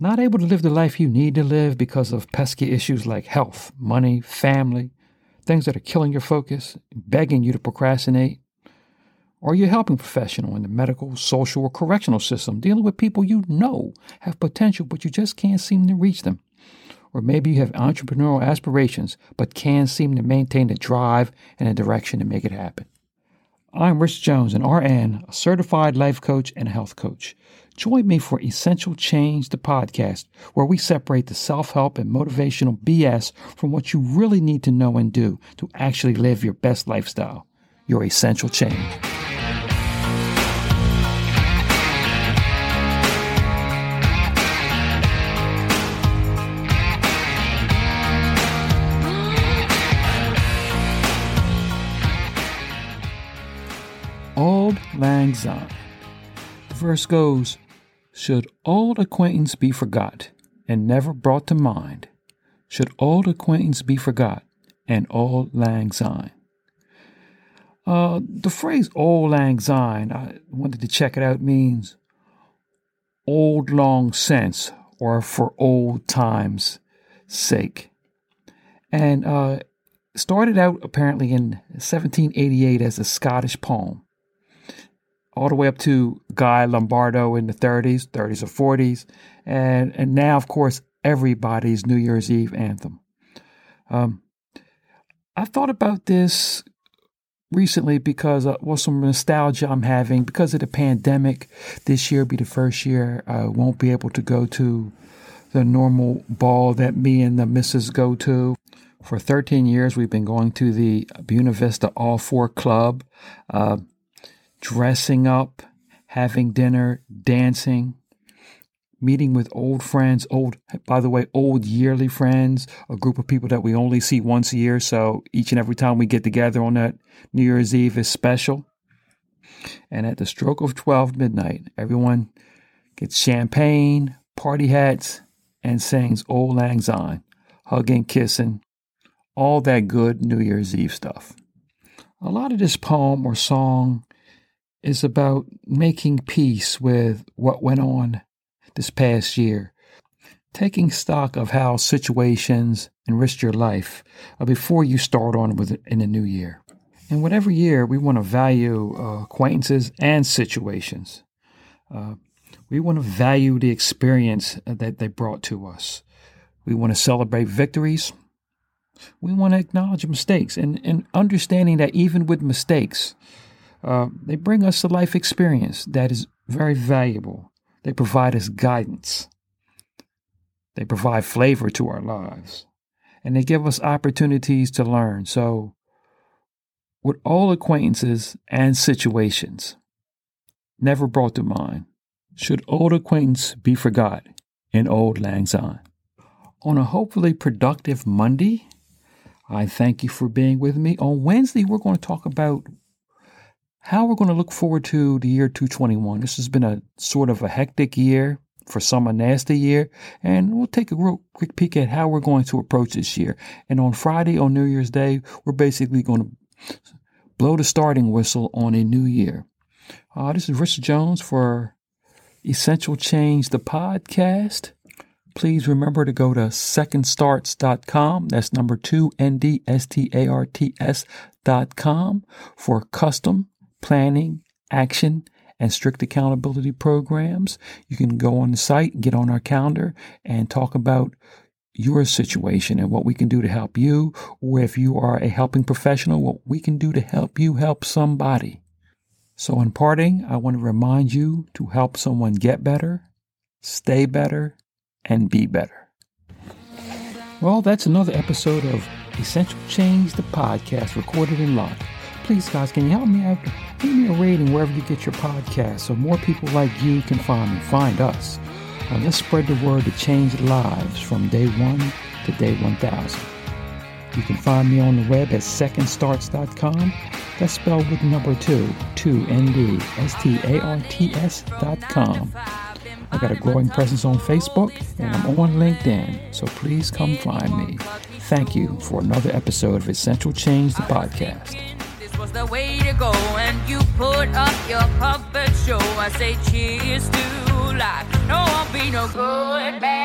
Not able to live the life you need to live because of pesky issues like health, money, family, things that are killing your focus, begging you to procrastinate. Or you're a helping professional in the medical, social, or correctional system dealing with people you know have potential, but you just can't seem to reach them. Or maybe you have entrepreneurial aspirations, but can't seem to maintain the drive and the direction to make it happen. I'm Rich Jones, an RN, a certified life coach and health coach. Join me for Essential Change, the podcast, where we separate the self help and motivational BS from what you really need to know and do to actually live your best lifestyle, your essential change. Auld Lang Syne. The verse goes, Should old acquaintance be forgot and never brought to mind? Should old acquaintance be forgot and auld lang syne? Uh, the phrase auld lang syne, I wanted to check it out, means old long since or for old times' sake. And uh, started out apparently in 1788 as a Scottish poem all the way up to Guy Lombardo in the 30s, 30s or 40s, and and now of course everybody's New Year's Eve anthem. Um, I thought about this recently because uh, well some nostalgia I'm having because of the pandemic. This year be the first year I won't be able to go to the normal ball that me and the missus go to. For 13 years, we've been going to the Buena Vista All Four Club. Uh, dressing up, having dinner, dancing, meeting with old friends, old, by the way, old yearly friends, a group of people that we only see once a year. So each and every time we get together on that New Year's Eve is special. And at the stroke of 12 midnight, everyone gets champagne, party hats, and sings Auld Lang Syne, hugging, kissing, all that good New Year's Eve stuff. A lot of this poem or song is about making peace with what went on this past year, taking stock of how situations enriched your life uh, before you start on with it in the new year. And whatever year, we want to value uh, acquaintances and situations. Uh, we want to value the experience that they brought to us. We want to celebrate victories. We want to acknowledge mistakes and, and understanding that even with mistakes, uh, they bring us a life experience that is very valuable. They provide us guidance. They provide flavor to our lives. And they give us opportunities to learn. So, with all acquaintances and situations never brought to mind, should old acquaintance be forgot in auld lang syne? On a hopefully productive Monday, I thank you for being with me. On Wednesday, we're going to talk about how we're going to look forward to the year 221. This has been a sort of a hectic year, for some a nasty year, and we'll take a real quick peek at how we're going to approach this year. And on Friday, on New Year's Day, we're basically going to blow the starting whistle on a new year. Uh, this is Richard Jones for Essential Change, the podcast. Please remember to go to secondstarts.com. That's number two, N D S T A R T S.com for custom planning, action, and strict accountability programs. You can go on the site, get on our calendar, and talk about your situation and what we can do to help you, or if you are a helping professional, what we can do to help you help somebody. So, in parting, I want to remind you to help someone get better, stay better, and be better. Well, that's another episode of Essential Change, the podcast recorded in live please, guys, can you help me out? Give me a rating wherever you get your podcast so more people like you can find me, find us. Uh, let's spread the word to change lives from day one to day 1000. You can find me on the web at secondstarts.com. That's spelled with number two, 2 N-D-S-T-A-R-T-S.com. I got a growing presence on Facebook and I'm on LinkedIn, so please come find me. Thank you for another episode of Essential Change, the podcast was the way to go. And you put up your puppet show. I say cheers to life. No, I'll be no good wife.